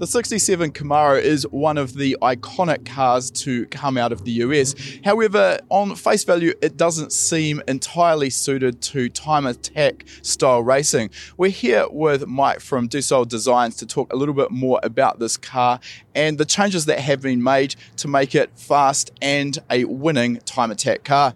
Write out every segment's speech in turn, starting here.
The 67 Camaro is one of the iconic cars to come out of the US. However, on face value, it doesn't seem entirely suited to time attack style racing. We're here with Mike from DuSold Designs to talk a little bit more about this car and the changes that have been made to make it fast and a winning time attack car.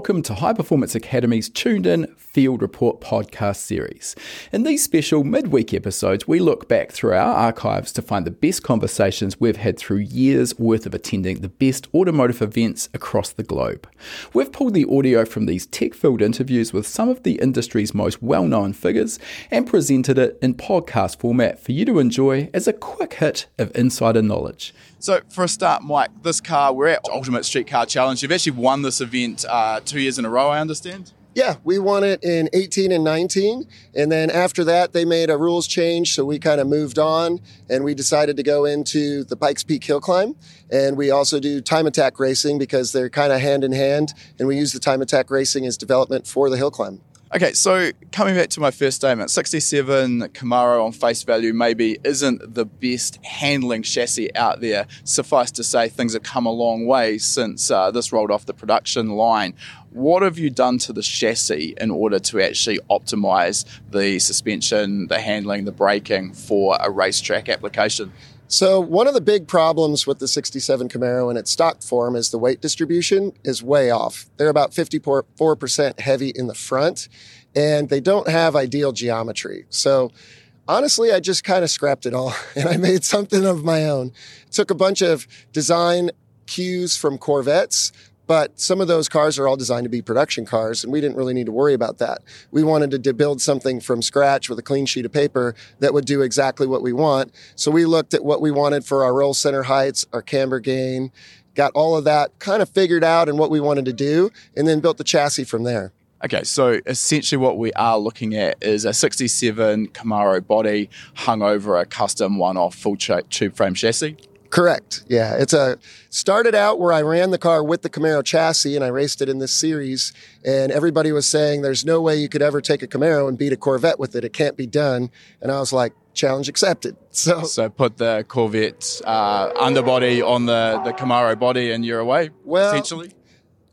Welcome to High Performance Academy's Tuned In Field Report podcast series. In these special midweek episodes, we look back through our archives to find the best conversations we've had through years worth of attending the best automotive events across the globe. We've pulled the audio from these tech filled interviews with some of the industry's most well known figures and presented it in podcast format for you to enjoy as a quick hit of insider knowledge. So, for a start, Mike, this car, we're at Ultimate Street Car Challenge. You've actually won this event uh, two years in a row, I understand. Yeah, we won it in 18 and 19. And then after that, they made a rules change. So we kind of moved on and we decided to go into the Pikes Peak Hill Climb. And we also do time attack racing because they're kind of hand in hand. And we use the time attack racing as development for the hill climb. Okay, so coming back to my first statement, 67 Camaro on face value maybe isn't the best handling chassis out there. Suffice to say, things have come a long way since uh, this rolled off the production line. What have you done to the chassis in order to actually optimize the suspension, the handling, the braking for a racetrack application? So one of the big problems with the 67 Camaro in its stock form is the weight distribution is way off. They're about 54% heavy in the front and they don't have ideal geometry. So honestly, I just kind of scrapped it all and I made something of my own. Took a bunch of design cues from Corvettes, but some of those cars are all designed to be production cars, and we didn't really need to worry about that. We wanted to build something from scratch with a clean sheet of paper that would do exactly what we want. So we looked at what we wanted for our roll center heights, our camber gain, got all of that kind of figured out and what we wanted to do, and then built the chassis from there. Okay, so essentially what we are looking at is a 67 Camaro body hung over a custom one-off full tube frame chassis. Correct. Yeah. It's a started out where I ran the car with the Camaro chassis and I raced it in this series. And everybody was saying there's no way you could ever take a Camaro and beat a Corvette with it. It can't be done. And I was like, challenge accepted. So, so put the Corvette uh, underbody on the, the Camaro body and you're away, well, essentially?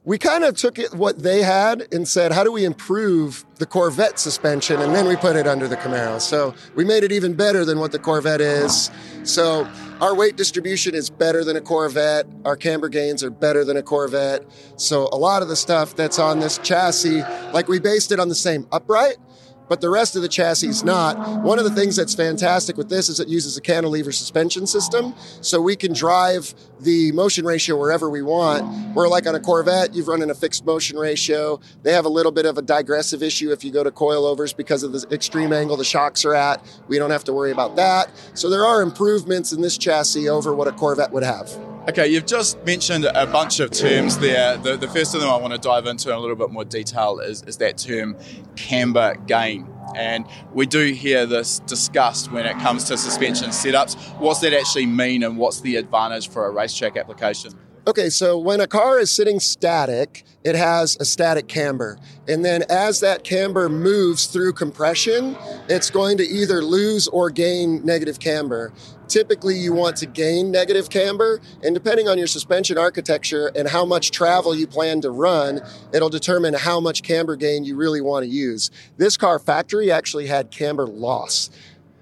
We kind of took it what they had and said, how do we improve the Corvette suspension? And then we put it under the Camaro. So we made it even better than what the Corvette is. So our weight distribution is better than a Corvette. Our camber gains are better than a Corvette. So a lot of the stuff that's on this chassis, like we based it on the same upright, but the rest of the chassis is not. One of the things that's fantastic with this is it uses a cantilever suspension system, so we can drive the motion ratio wherever we want. Where like on a Corvette, you've run in a fixed motion ratio. They have a little bit of a digressive issue if you go to coilovers because of the extreme angle the shocks are at. We don't have to worry about that. So there are improvements in this chassis over what a Corvette would have. Okay, you've just mentioned a bunch of terms there. The, the first of them I want to dive into in a little bit more detail is, is that term camber gain. And we do hear this discussed when it comes to suspension setups. What's that actually mean and what's the advantage for a racetrack application? Okay, so when a car is sitting static, it has a static camber. And then as that camber moves through compression, it's going to either lose or gain negative camber. Typically, you want to gain negative camber, and depending on your suspension architecture and how much travel you plan to run, it'll determine how much camber gain you really want to use. This car factory actually had camber loss.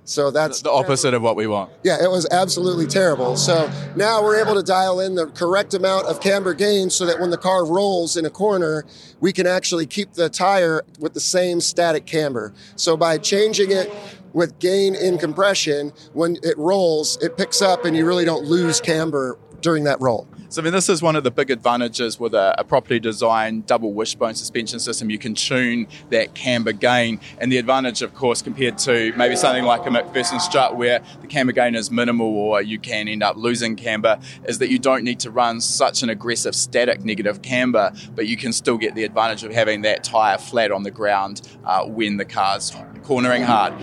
So that's the opposite of what we want. Yeah, it was absolutely terrible. So now we're able to dial in the correct amount of camber gain so that when the car rolls in a corner, we can actually keep the tire with the same static camber. So by changing it with gain in compression, when it rolls, it picks up and you really don't lose camber during that roll. So, I mean, this is one of the big advantages with a, a, property design double wishbone suspension system. You can tune that camber gain. And the advantage, of course, compared to maybe something like a MacPherson strut where the camber gain is minimal or you can end up losing camber, is that you don't need to run such an aggressive static negative camber, but you can still get the advantage of having that tyre flat on the ground uh, when the car's cornering hard.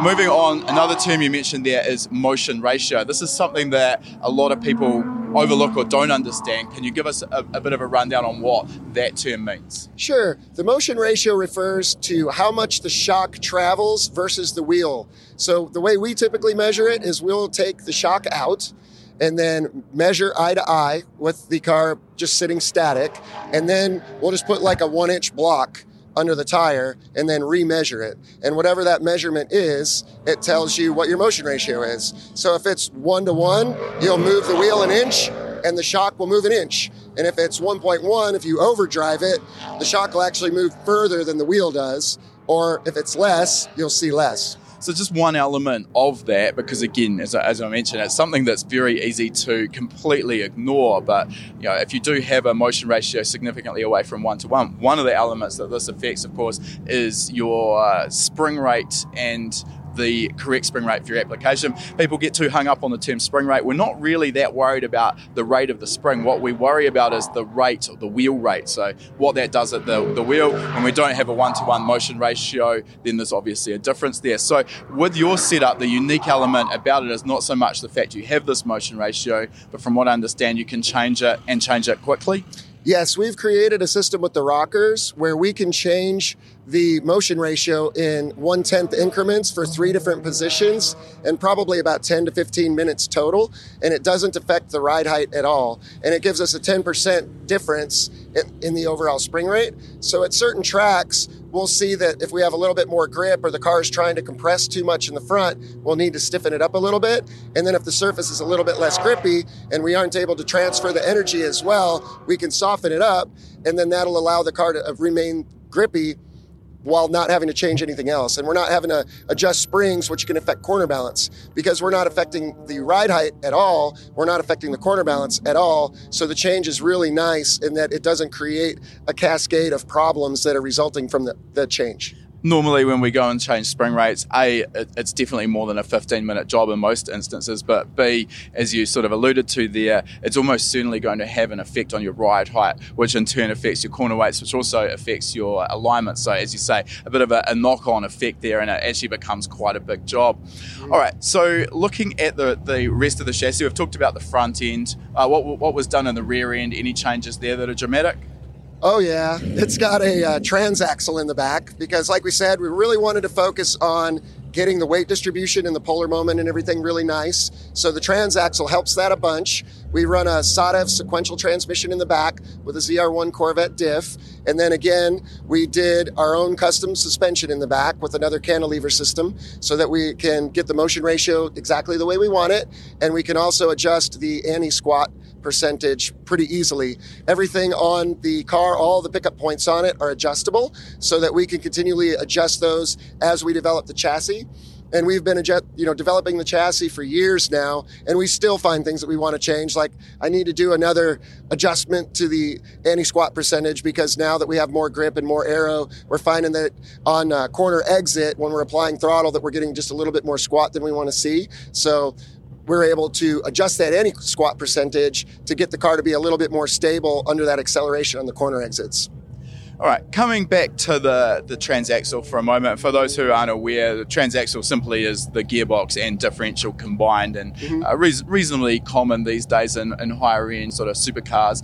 Moving on, another term you mentioned there is motion ratio. This is something that a lot of people overlook or don't understand. Can you give us a, a bit of a rundown on what that term means? Sure. The motion ratio refers to how much the shock travels versus the wheel. So the way we typically measure it is we'll take the shock out and then measure eye to eye with the car just sitting static. And then we'll just put like a one inch block under the tire and then remeasure it. And whatever that measurement is, it tells you what your motion ratio is. So if it's one to one, you'll move the wheel an inch and the shock will move an inch. And if it's 1.1, if you overdrive it, the shock will actually move further than the wheel does. Or if it's less, you'll see less. So just one element of that, because again, as I, as I, mentioned, it's something that's very easy to completely ignore. But you know, if you do have a motion ratio significantly away from one to one, one of the elements that this affects, of course, is your uh, spring rate and the correct spring rate for your application. People get too hung up on the term spring rate. We're not really that worried about the rate of the spring. What we worry about is the rate, the wheel rate. So what that does at the, the wheel, when we don't have a one-to-one motion ratio, then there's obviously a difference there. So with your setup, the unique element about it is not so much the fact you have this motion ratio, but from what I understand, you can change it and change it quickly. Yes, we've created a system with the rockers where we can change the motion ratio in one tenth increments for three different positions and probably about 10 to 15 minutes total. And it doesn't affect the ride height at all. And it gives us a 10% difference in, in the overall spring rate. So at certain tracks, we'll see that if we have a little bit more grip or the car is trying to compress too much in the front, we'll need to stiffen it up a little bit. And then if the surface is a little bit less grippy and we aren't able to transfer the energy as well, we can soften it up. And then that'll allow the car to uh, remain grippy while not having to change anything else. And we're not having to adjust springs, which can affect corner balance because we're not affecting the ride height at all. We're not affecting the corner balance at all. So the change is really nice in that it doesn't create a cascade of problems that are resulting from the, the change normally when we go and change spring rates, A, it's definitely more than a 15 minute job in most instances, but B, as you sort of alluded to there, it's almost certainly going to have an effect on your ride height, which in turn affects your corner weights, which also affects your alignment. So, as you say, a bit of a, a knock on effect there, and it actually becomes quite a big job. Mm. All right, so looking at the, the rest of the chassis, we've talked about the front end. Uh, what, what was done in the rear end? Any changes there that are dramatic? Oh, yeah. It's got a uh, transaxle in the back because, like we said, we really wanted to focus on getting the weight distribution and the polar moment and everything really nice. So the transaxle helps that a bunch. We run a SADEV sequential transmission in the back with a ZR1 Corvette diff. And then again, we did our own custom suspension in the back with another cantilever system so that we can get the motion ratio exactly the way we want it. And we can also adjust the anti squat percentage pretty easily. Everything on the car, all the pickup points on it are adjustable so that we can continually adjust those as we develop the chassis. And we've been, you know, developing the chassis for years now, and we still find things that we want to change. Like I need to do another adjustment to the anti-squat percentage because now that we have more grip and more aero we're finding that on uh, corner exit when we're applying throttle that we're getting just a little bit more squat than we want to see. So we're able to adjust that anti-squat percentage to get the car to be a little bit more stable under that acceleration on the corner exits. All right, coming back to the, the transaxle for a moment. For those who aren't aware, the transaxle simply is the gearbox and differential combined and mm-hmm. uh, re- reasonably common these days in, in higher end sort of supercars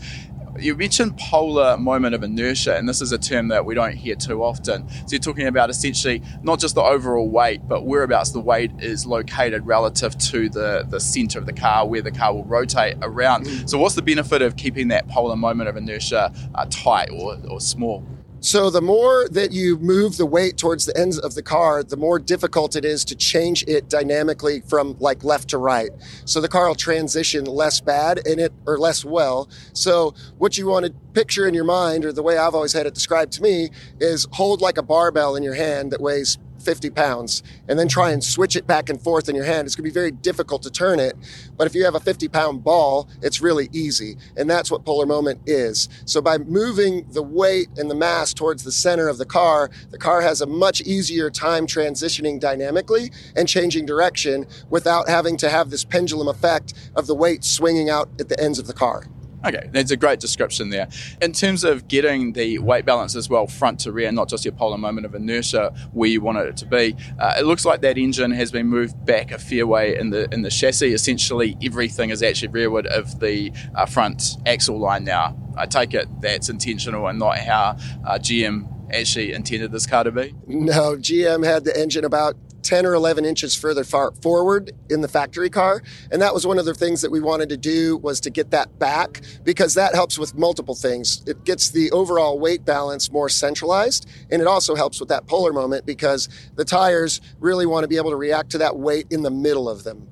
you mentioned polar moment of inertia, and this is a term that we don't hear too often. So you're talking about essentially not just the overall weight, but whereabouts the weight is located relative to the, the center of the car, where the car will rotate around. Mm. So what's the benefit of keeping that polar moment of inertia uh, tight or, or small? So the more that you move the weight towards the ends of the car, the more difficult it is to change it dynamically from like left to right. So the car will transition less bad in it or less well. So what you want to picture in your mind, or the way I've always had it described to me, is hold like a barbell in your hand that weighs 50 pounds and then try and switch it back and forth in your hand, it's going to be very difficult to turn it. But if you have a 50 pound ball, it's really easy. And that's what polar moment is. So by moving the weight and the mass towards the center of the car, the car has a much easier time transitioning dynamically and changing direction without having to have this pendulum effect of the weight swinging out at the ends of the car. Okay, that's a great description there. In terms of getting the weight balance as well, front to rear, not just your polar moment of inertia where you want it to be, uh, it looks like that engine has been moved back a fair way in the in the chassis. Essentially, everything is actually rearward of the uh, front axle line now. I take it that's intentional and not how uh, GM actually intended this car to be. No, GM had the engine about 10 or 11 inches further far forward in the factory car. And that was one of the things that we wanted to do was to get that back because that helps with multiple things. It gets the overall weight balance more centralized and it also helps with that polar moment because the tires really want to be able to react to that weight in the middle of them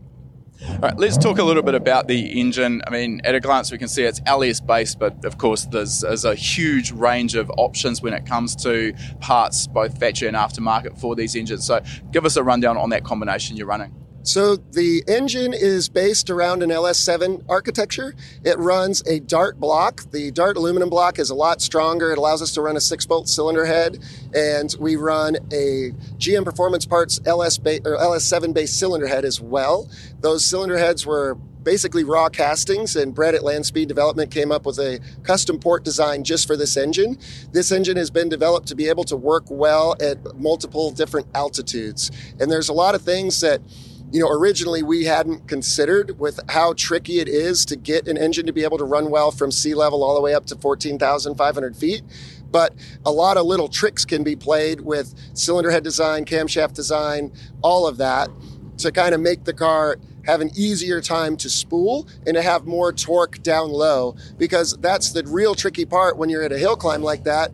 all right, let's talk a little bit about the engine. I mean, at a glance, we can see it's LS based, but of course, there's, there's, a huge range of options when it comes to parts, both factory and aftermarket, for these engines. So, give us a rundown on that combination you're running. So the engine is based around an LS7 architecture. It runs a Dart block. The Dart aluminum block is a lot stronger. It allows us to run a six bolt cylinder head, and we run a GM Performance Parts LS ba- or LS7 based cylinder head as well. Those cylinder heads were basically raw castings, and Brett at Land Speed Development came up with a custom port design just for this engine. This engine has been developed to be able to work well at multiple different altitudes, and there's a lot of things that you know, originally we hadn't considered with how tricky it is to get an engine to be able to run well from sea level all the way up to 14,500 feet. But a lot of little tricks can be played with cylinder head design, camshaft design, all of that to kind of make the car have an easier time to spool and to have more torque down low because that's the real tricky part when you're at a hill climb like that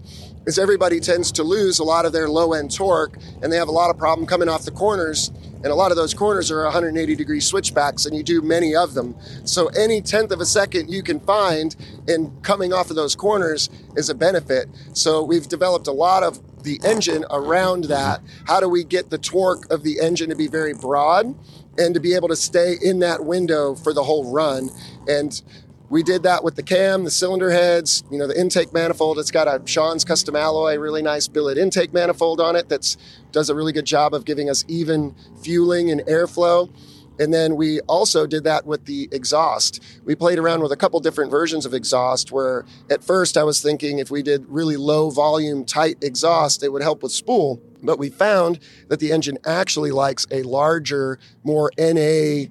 is everybody tends to lose a lot of their low end torque and they have a lot of problem coming off the corners and a lot of those corners are 180 degree switchbacks and you do many of them. So any tenth of a second you can find in coming off of those corners is a benefit. So we've developed a lot of the engine around that. How do we get the torque of the engine to be very broad and to be able to stay in that window for the whole run? And we did that with the cam, the cylinder heads, you know, the intake manifold. It's got a Shaun's custom alloy, really nice billet intake manifold on it that does a really good job of giving us even fueling and airflow. And then we also did that with the exhaust. We played around with a couple different versions of exhaust where at first I was thinking if we did really low volume, tight exhaust, it would help with spool. But we found that the engine actually likes a larger, more NA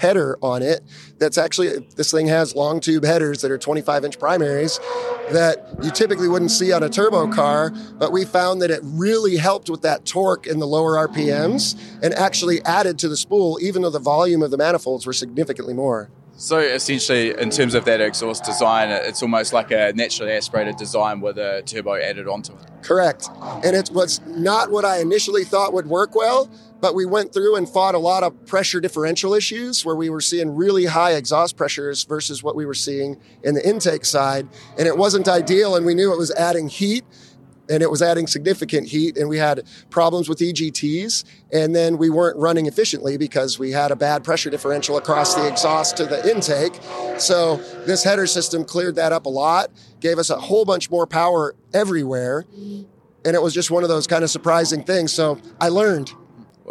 header on it that's actually this thing has long tube headers that are 25 inch primaries that you typically wouldn't see on a turbo car but we found that it really helped with that torque in the lower rpms and actually added to the spool even though the volume of the manifolds were significantly more so essentially, in terms of that exhaust design, it's almost like a naturally aspirated design with a turbo added onto it. Correct. And it was not what I initially thought would work well, but we went through and fought a lot of pressure differential issues where we were seeing really high exhaust pressures versus what we were seeing in the intake side. And it wasn't ideal, and we knew it was adding heat and it was adding significant heat and we had problems with EGTs and then we weren't running efficiently because we had a bad pressure differential across the exhaust to the intake. So this header system cleared that up a lot, gave us a whole bunch more power everywhere. And it was just one of those kind of surprising things. So I learned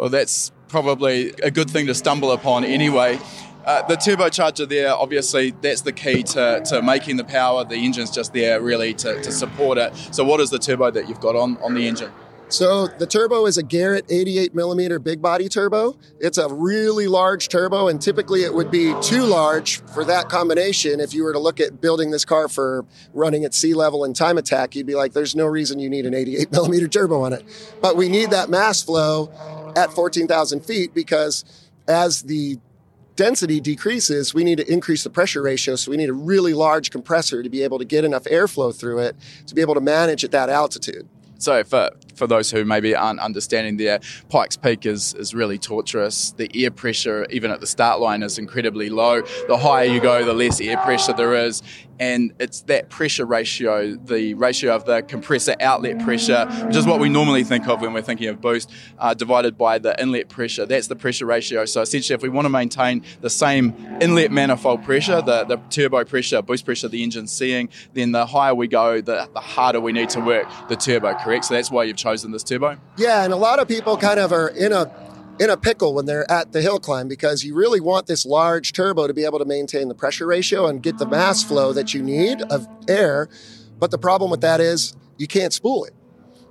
well, that's probably a good thing to stumble upon anyway. Uh, the turbocharger there, obviously, that's the key to, to making the power. The engine's just there really to, to support it. So, what is the turbo that you've got on, on the engine? So the turbo is a Garrett 88 millimeter big body turbo. It's a really large turbo, and typically it would be too large for that combination. If you were to look at building this car for running at sea level and time attack, you'd be like, there's no reason you need an 88 millimeter turbo on it. But we need that mass flow at 14,000 feet because as the density decreases, we need to increase the pressure ratio. So we need a really large compressor to be able to get enough airflow through it to be able to manage at that altitude. So for for those who maybe aren't understanding there, Pikes Peak is, is really torturous. The air pressure, even at the start line, is incredibly low. The higher you go, the less air pressure there is. And it's that pressure ratio, the ratio of the compressor outlet pressure, which is what we normally think of when we're thinking of boost, uh, divided by the inlet pressure. That's the pressure ratio. So essentially, if we want to maintain the same inlet manifold pressure, the, the turbo pressure, boost pressure the engine's seeing, then the higher we go, the, the harder we need to work the turbo, correct? So that's why you've chosen chosen this turbo? Yeah, and a lot of people kind of are in a in a pickle when they're at the hill climb because you really want this large turbo to be able to maintain the pressure ratio and get the mass flow that you need of air. But the problem with that is you can't spool it.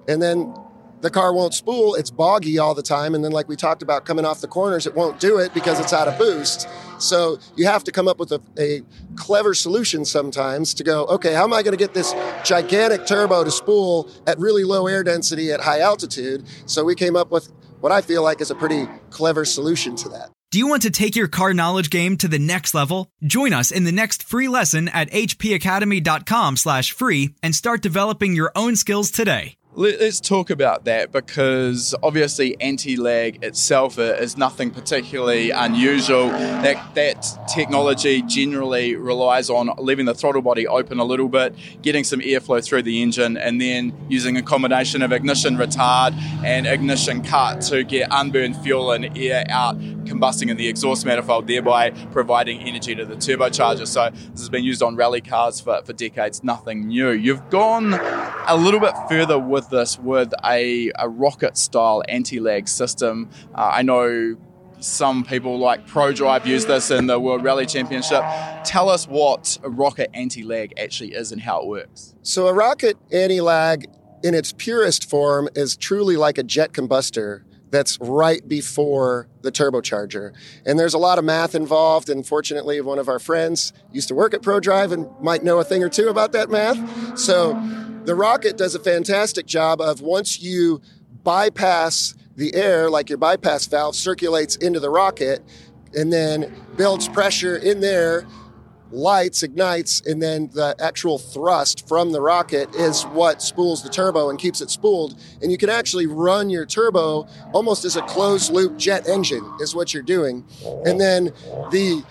And then the car won't spool. It's boggy all the time. And then, like we talked about coming off the corners, it won't do it because it's out of boost. So you have to come up with a, a clever solution sometimes to go, okay, how am I going to get this gigantic turbo to spool at really low air density at high altitude? So we came up with what I feel like is a pretty clever solution to that. Do you want to take your car knowledge game to the next level? Join us in the next free lesson at hpacademy.com slash free and start developing your own skills today. Let's talk about that because obviously anti-lag itself is nothing particularly unusual. That that technology generally relies on leaving the throttle body open a little bit, getting some airflow through the engine, and then using a combination of ignition retard and ignition cut to get unburned fuel and air out combusting in the exhaust manifold, thereby providing energy to the turbocharger. So this has been used on rally cars for, for decades, nothing new. You've gone a little bit further with this with a, a rocket style anti lag system. Uh, I know some people like ProDrive use this in the World Rally Championship. Tell us what a rocket anti lag actually is and how it works. So, a rocket anti lag in its purest form is truly like a jet combustor that's right before the turbocharger. And there's a lot of math involved. And fortunately, one of our friends used to work at ProDrive and might know a thing or two about that math. So the rocket does a fantastic job of once you bypass the air, like your bypass valve circulates into the rocket and then builds pressure in there lights, ignites, and then the actual thrust from the rocket is what spools the turbo and keeps it spooled. And you can actually run your turbo almost as a closed loop jet engine, is what you're doing. And then the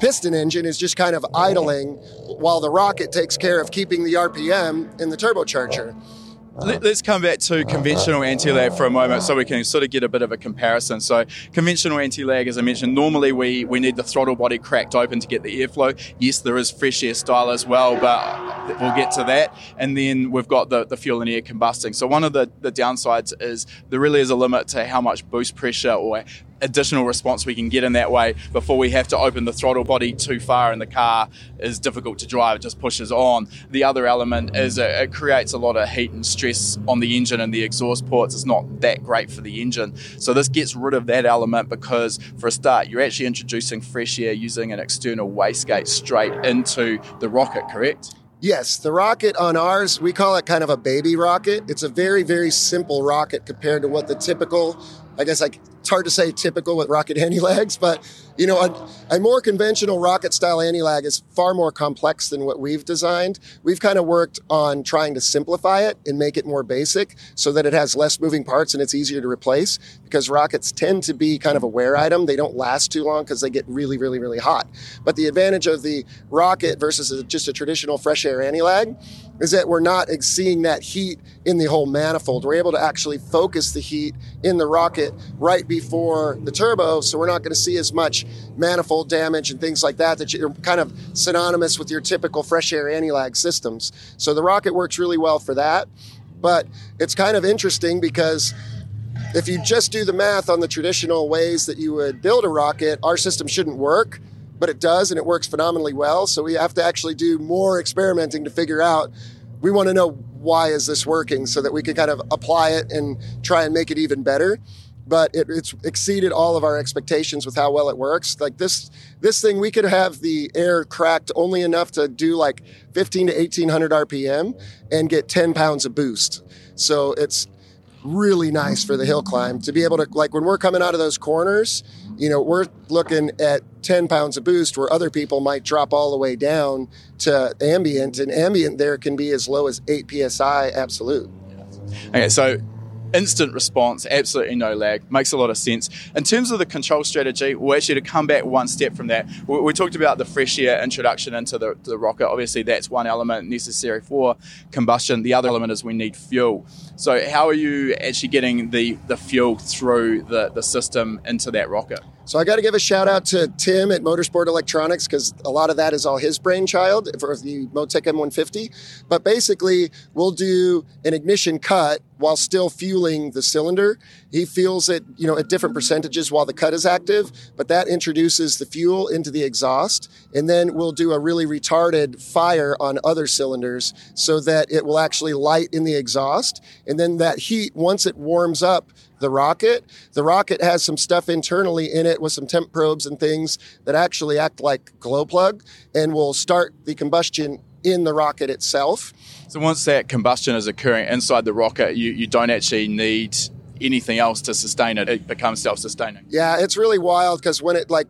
piston engine is just kind of idling while the rocket takes care of keeping the RPM in the turbocharger. Let's come back to conventional anti-lag for a moment so we can sort of get a bit of a comparison. So conventional anti-lag, as I mentioned, normally we, we need the throttle body cracked open to get the airflow. Yes, there is fresh air style as well, but we'll get to that. And then we've got the, the fuel and air combusting. So one of the, the downsides is there really is a limit to how much boost pressure or additional response we can get in that way before we have to open the throttle body too far and the car is difficult to drive it just pushes on. The other element is it, it, creates a lot of heat and stress on the engine and the exhaust ports. It's not that great for the engine. So this gets rid of that element because for a start you're actually introducing fresh air using an external wastegate straight into the rocket correct? Yes, the rocket on ours, we call it kind of a baby rocket. It's a very, very simple rocket compared to what the typical I guess like it's hard to say typical with rocket handy legs, but you know, a, a, more conventional rocket style anti-lag is far more complex than what we've designed. We've kind of worked on trying to simplify it and make it more basic so that it has less moving parts and it's easier to replace because rockets tend to be kind of a wear item. They don't last too long because they get really, really, really hot. But the advantage of the rocket versus a, just a traditional fresh air anti-lag is that we're not seeing that heat in the whole manifold. We're able to actually focus the heat in the rocket right before the turbo, so we're not going to see as much manifold damage and things like that that you're kind of synonymous with your typical fresh air anti-lag systems. So the rocket works really well for that. But it's kind of interesting because if you just do the math on the traditional ways that you would build a rocket, our system shouldn't work but it does and it works phenomenally well. So we have to actually do more experimenting to figure out. We want to know why is this working so that we can kind of apply it and try and make it even better. But it, it's exceeded all of our expectations with how well it works. Like this, this thing, we could have the air cracked only enough to do like 15 to 1800 RPM and get 10 pounds of boost. So it's really nice for the hill climb to be able to like when we're coming out of those corners you know we're looking at 10 pounds of boost where other people might drop all the way down to ambient and ambient there can be as low as 8 psi absolute okay so instant response, absolutely no lag, makes a lot of sense. In terms of the control strategy, well, actually, to come back one step from that, we, we talked about the fresh air introduction into the, the, rocket. Obviously, that's one element necessary for combustion. The other element is we need fuel. So, how are you actually getting the, the fuel through the, the system into that rocket? So I got to give a shout out to Tim at Motorsport Electronics because a lot of that is all his brainchild for the Motec M150. But basically, we'll do an ignition cut while still fueling the cylinder. He fuels it, you know, at different percentages while the cut is active, but that introduces the fuel into the exhaust. And then we'll do a really retarded fire on other cylinders so that it will actually light in the exhaust. And then that heat, once it warms up, the rocket. The rocket has some stuff internally in it with some temp probes and things that actually act like glow plug and will start the combustion in the rocket itself. So once that combustion is occurring inside the rocket, you, you don't actually need anything else to sustain it. It becomes self-sustaining. Yeah, it's really wild because when it like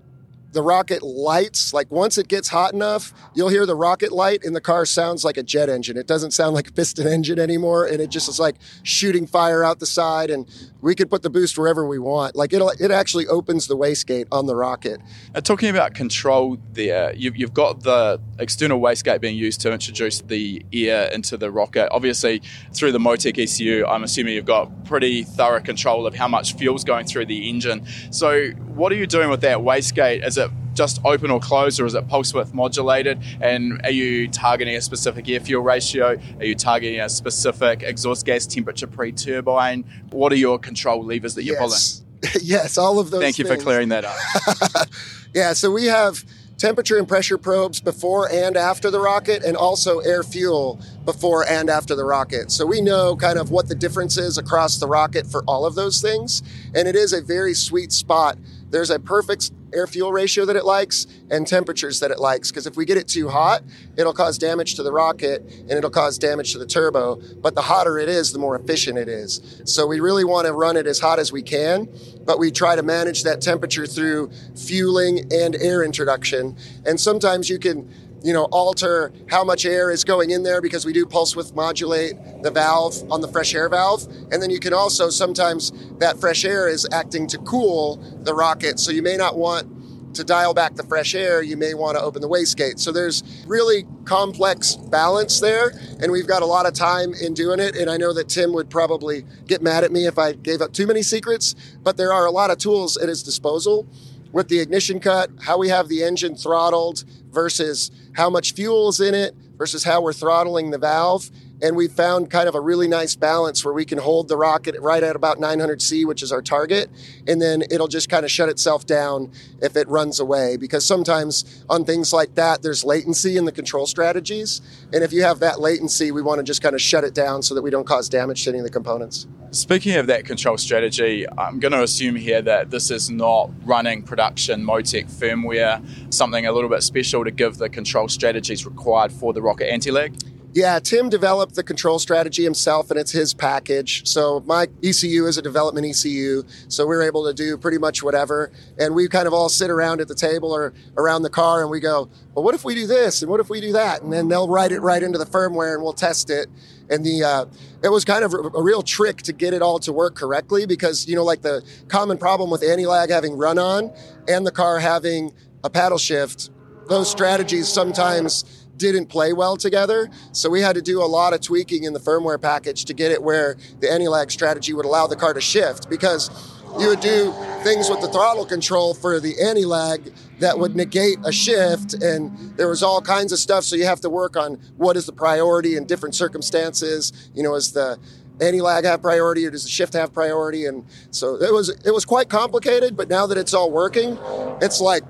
the rocket lights. Like once it gets hot enough, you'll hear the rocket light and the car sounds like a jet engine. It doesn't sound like a piston engine anymore. And it just is like shooting fire out the side. And we could put the boost wherever we want. Like it'll, it actually opens the wastegate on the rocket. Uh, talking about control there, you've, you've got the external wastegate being used to introduce the air into the rocket. Obviously, through the Motec ECU, I'm assuming you've got pretty thorough control of how much fuel's going through the engine. So what are you doing with that wastegate? Is it just open or closed, or is it pulse width modulated? And are you targeting a specific air fuel ratio? Are you targeting a specific exhaust gas temperature pre turbine? What are your control levers that you're yes. pulling? yes, all of those. Thank you things. for clearing that up. yeah, so we have temperature and pressure probes before and after the rocket, and also air fuel before and after the rocket. So we know kind of what the difference is across the rocket for all of those things. And it is a very sweet spot. There's a perfect air fuel ratio that it likes and temperatures that it likes. Because if we get it too hot, it'll cause damage to the rocket and it'll cause damage to the turbo. But the hotter it is, the more efficient it is. So we really want to run it as hot as we can, but we try to manage that temperature through fueling and air introduction. And sometimes you can you know, alter how much air is going in there because we do pulse width modulate the valve on the fresh air valve. And then you can also sometimes that fresh air is acting to cool the rocket. So you may not want to dial back the fresh air, you may want to open the wastegate. So there's really complex balance there, and we've got a lot of time in doing it. And I know that Tim would probably get mad at me if I gave up too many secrets, but there are a lot of tools at his disposal with the ignition cut, how we have the engine throttled versus how much fuel is in it versus how we're throttling the valve. And we found kind of a really nice balance where we can hold the rocket right at about 900 C, which is our target, and then it'll just kind of shut itself down if it runs away. Because sometimes on things like that, there's latency in the control strategies. And if you have that latency, we want to just kind of shut it down so that we don't cause damage to any of the components. Speaking of that control strategy, I'm going to assume here that this is not running production Motec firmware, something a little bit special to give the control strategies required for the rocket anti-lag. Yeah, Tim developed the control strategy himself, and it's his package. So my ECU is a development ECU, so we're able to do pretty much whatever. And we kind of all sit around at the table or around the car, and we go, "Well, what if we do this? And what if we do that?" And then they'll write it right into the firmware, and we'll test it. And the uh, it was kind of a, real trick to get it all to work correctly because you know, like the common problem with anti-lag having run on and the car having a paddle shift, those strategies sometimes didn't play well together. So we had to do a lot of tweaking in the firmware package to get it where the anti-lag strategy would allow the car to shift because you would do things with the throttle control for the anti-lag that would negate a shift and there was all kinds of stuff so you have to work on what is the priority in different circumstances. You know is the anti-lag have priority or does the shift have priority? And so it was it was quite complicated but now that it's all working it's like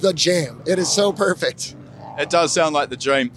the jam. It is so perfect. It does sound like the dream.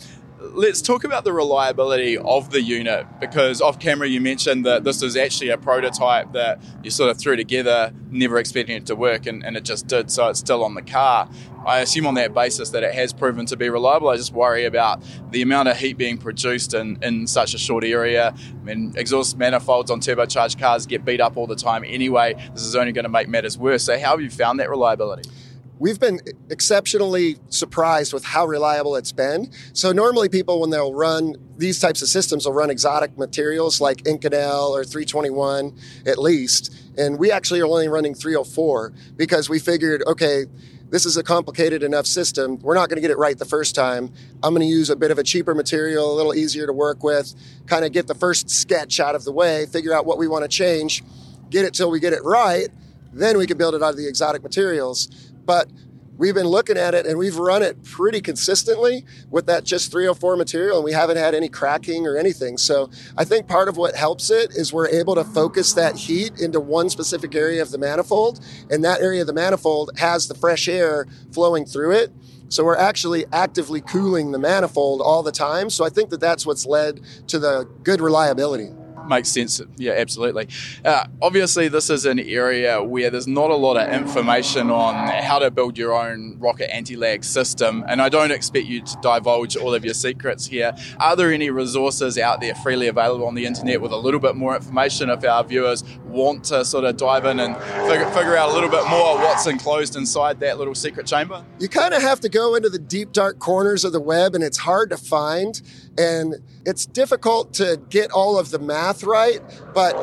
Let's talk about the reliability of the unit because off camera you mentioned that this is actually a prototype that you sort of threw together, never expecting it to work, and, and it just did, so it's still on the car. I assume on that basis that it has proven to be reliable. I just worry about the amount of heat being produced in, in such a short area. I mean, exhaust manifolds on turbocharged cars get beat up all the time anyway. This is only going to make matters worse. So, how have you found that reliability? We've been exceptionally surprised with how reliable it's been. So normally people when they'll run these types of systems will run exotic materials like Inconel or 321 at least. And we actually are only running 304 because we figured, okay, this is a complicated enough system. We're not going to get it right the first time. I'm going to use a bit of a cheaper material, a little easier to work with, kind of get the first sketch out of the way, figure out what we want to change, get it till we get it right. Then we can build it out of the exotic materials. But we've been looking at it and we've run it pretty consistently with that just 304 material and we haven't had any cracking or anything. So I think part of what helps it is we're able to focus that heat into one specific area of the manifold and that area of the manifold has the fresh air flowing through it. So we're actually actively cooling the manifold all the time. So I think that that's what's led to the good reliability makes sense. Yeah, absolutely. Uh, obviously, this is an area where there's not a lot of information on how to build your own rocket anti-lag system, and I don't expect you to divulge all of your secrets here. Are there any resources out there freely available on the internet with a little bit more information if our viewers want to sort of dive in and figure, figure out a little bit more what's enclosed inside that little secret chamber? You kind of have to go into the deep, dark corners of the web, and it's hard to find. And it's difficult to get all of the math right, but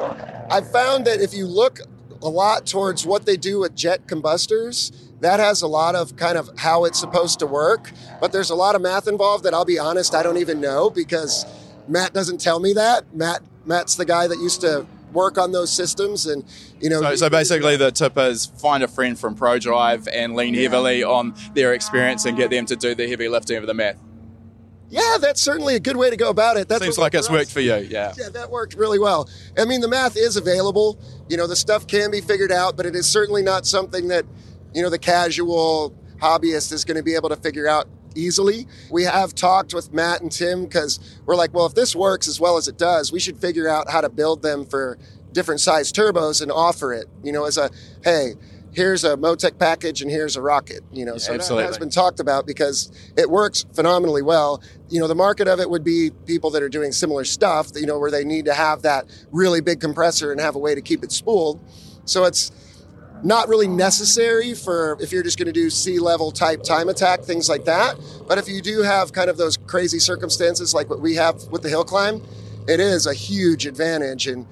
I found that if you look a lot towards what they do with jet combustors, that has a lot of kind of how it's supposed to work. But there's a lot of math involved that I'll be honest, I don't even know because Matt doesn't tell me that. Matt Matt's the guy that used to work on those systems and you know so, so basically the tip is find a friend from prodrive and lean heavily on their experience and get them to do the heavy lifting of the math yeah, that's certainly a good way to go about it. That seems like it's worked for you. Yeah. Yeah, that worked really well. I mean, the math is available. You know, the stuff can be figured out, but it is certainly not something that, you know, the casual hobbyist is going to be able to figure out easily. We have talked with Matt and Tim because we're like, well, if this works as well as it does, we should figure out how to build them for different size turbos and offer it, you know, as a, hey, here's a Motec package and here's a rocket. You know, so Absolutely. that has been talked about because it works phenomenally well. You know, the market of it would be people that are doing similar stuff. You know, where they need to have that really big compressor and have a way to keep it spooled. So it's not really necessary for if you're just going to do sea level type time attack things like that. But if you do have kind of those crazy circumstances like what we have with the hill climb, it is a huge advantage and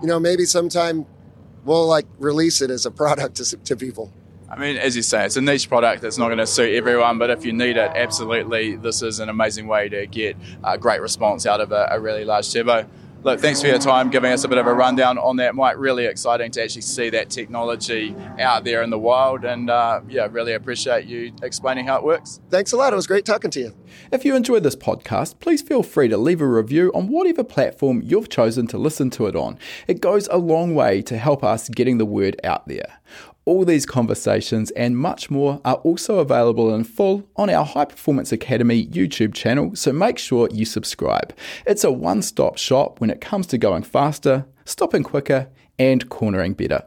you know maybe sometime we'll like release it as a product to, to people. I mean, as you say, it's a niche product that's not going to suit everyone, but if you need it, absolutely, this is an amazing way to get a great response out of a, a really large turbo look, thanks for your time giving us a bit of a rundown on that, Mike. Really exciting to actually see that technology out there in the wild. And uh, yeah, really appreciate you explaining how it works. Thanks a lot. It was great talking to you. If you enjoyed this podcast, please feel free to leave a review on whatever platform you've chosen to listen to it on. It goes a long way to help us getting the word out there. All these conversations and much more are also available in full on our High Performance Academy YouTube channel, so make sure you subscribe. It's a one stop shop when it comes to going faster, stopping quicker, and cornering better.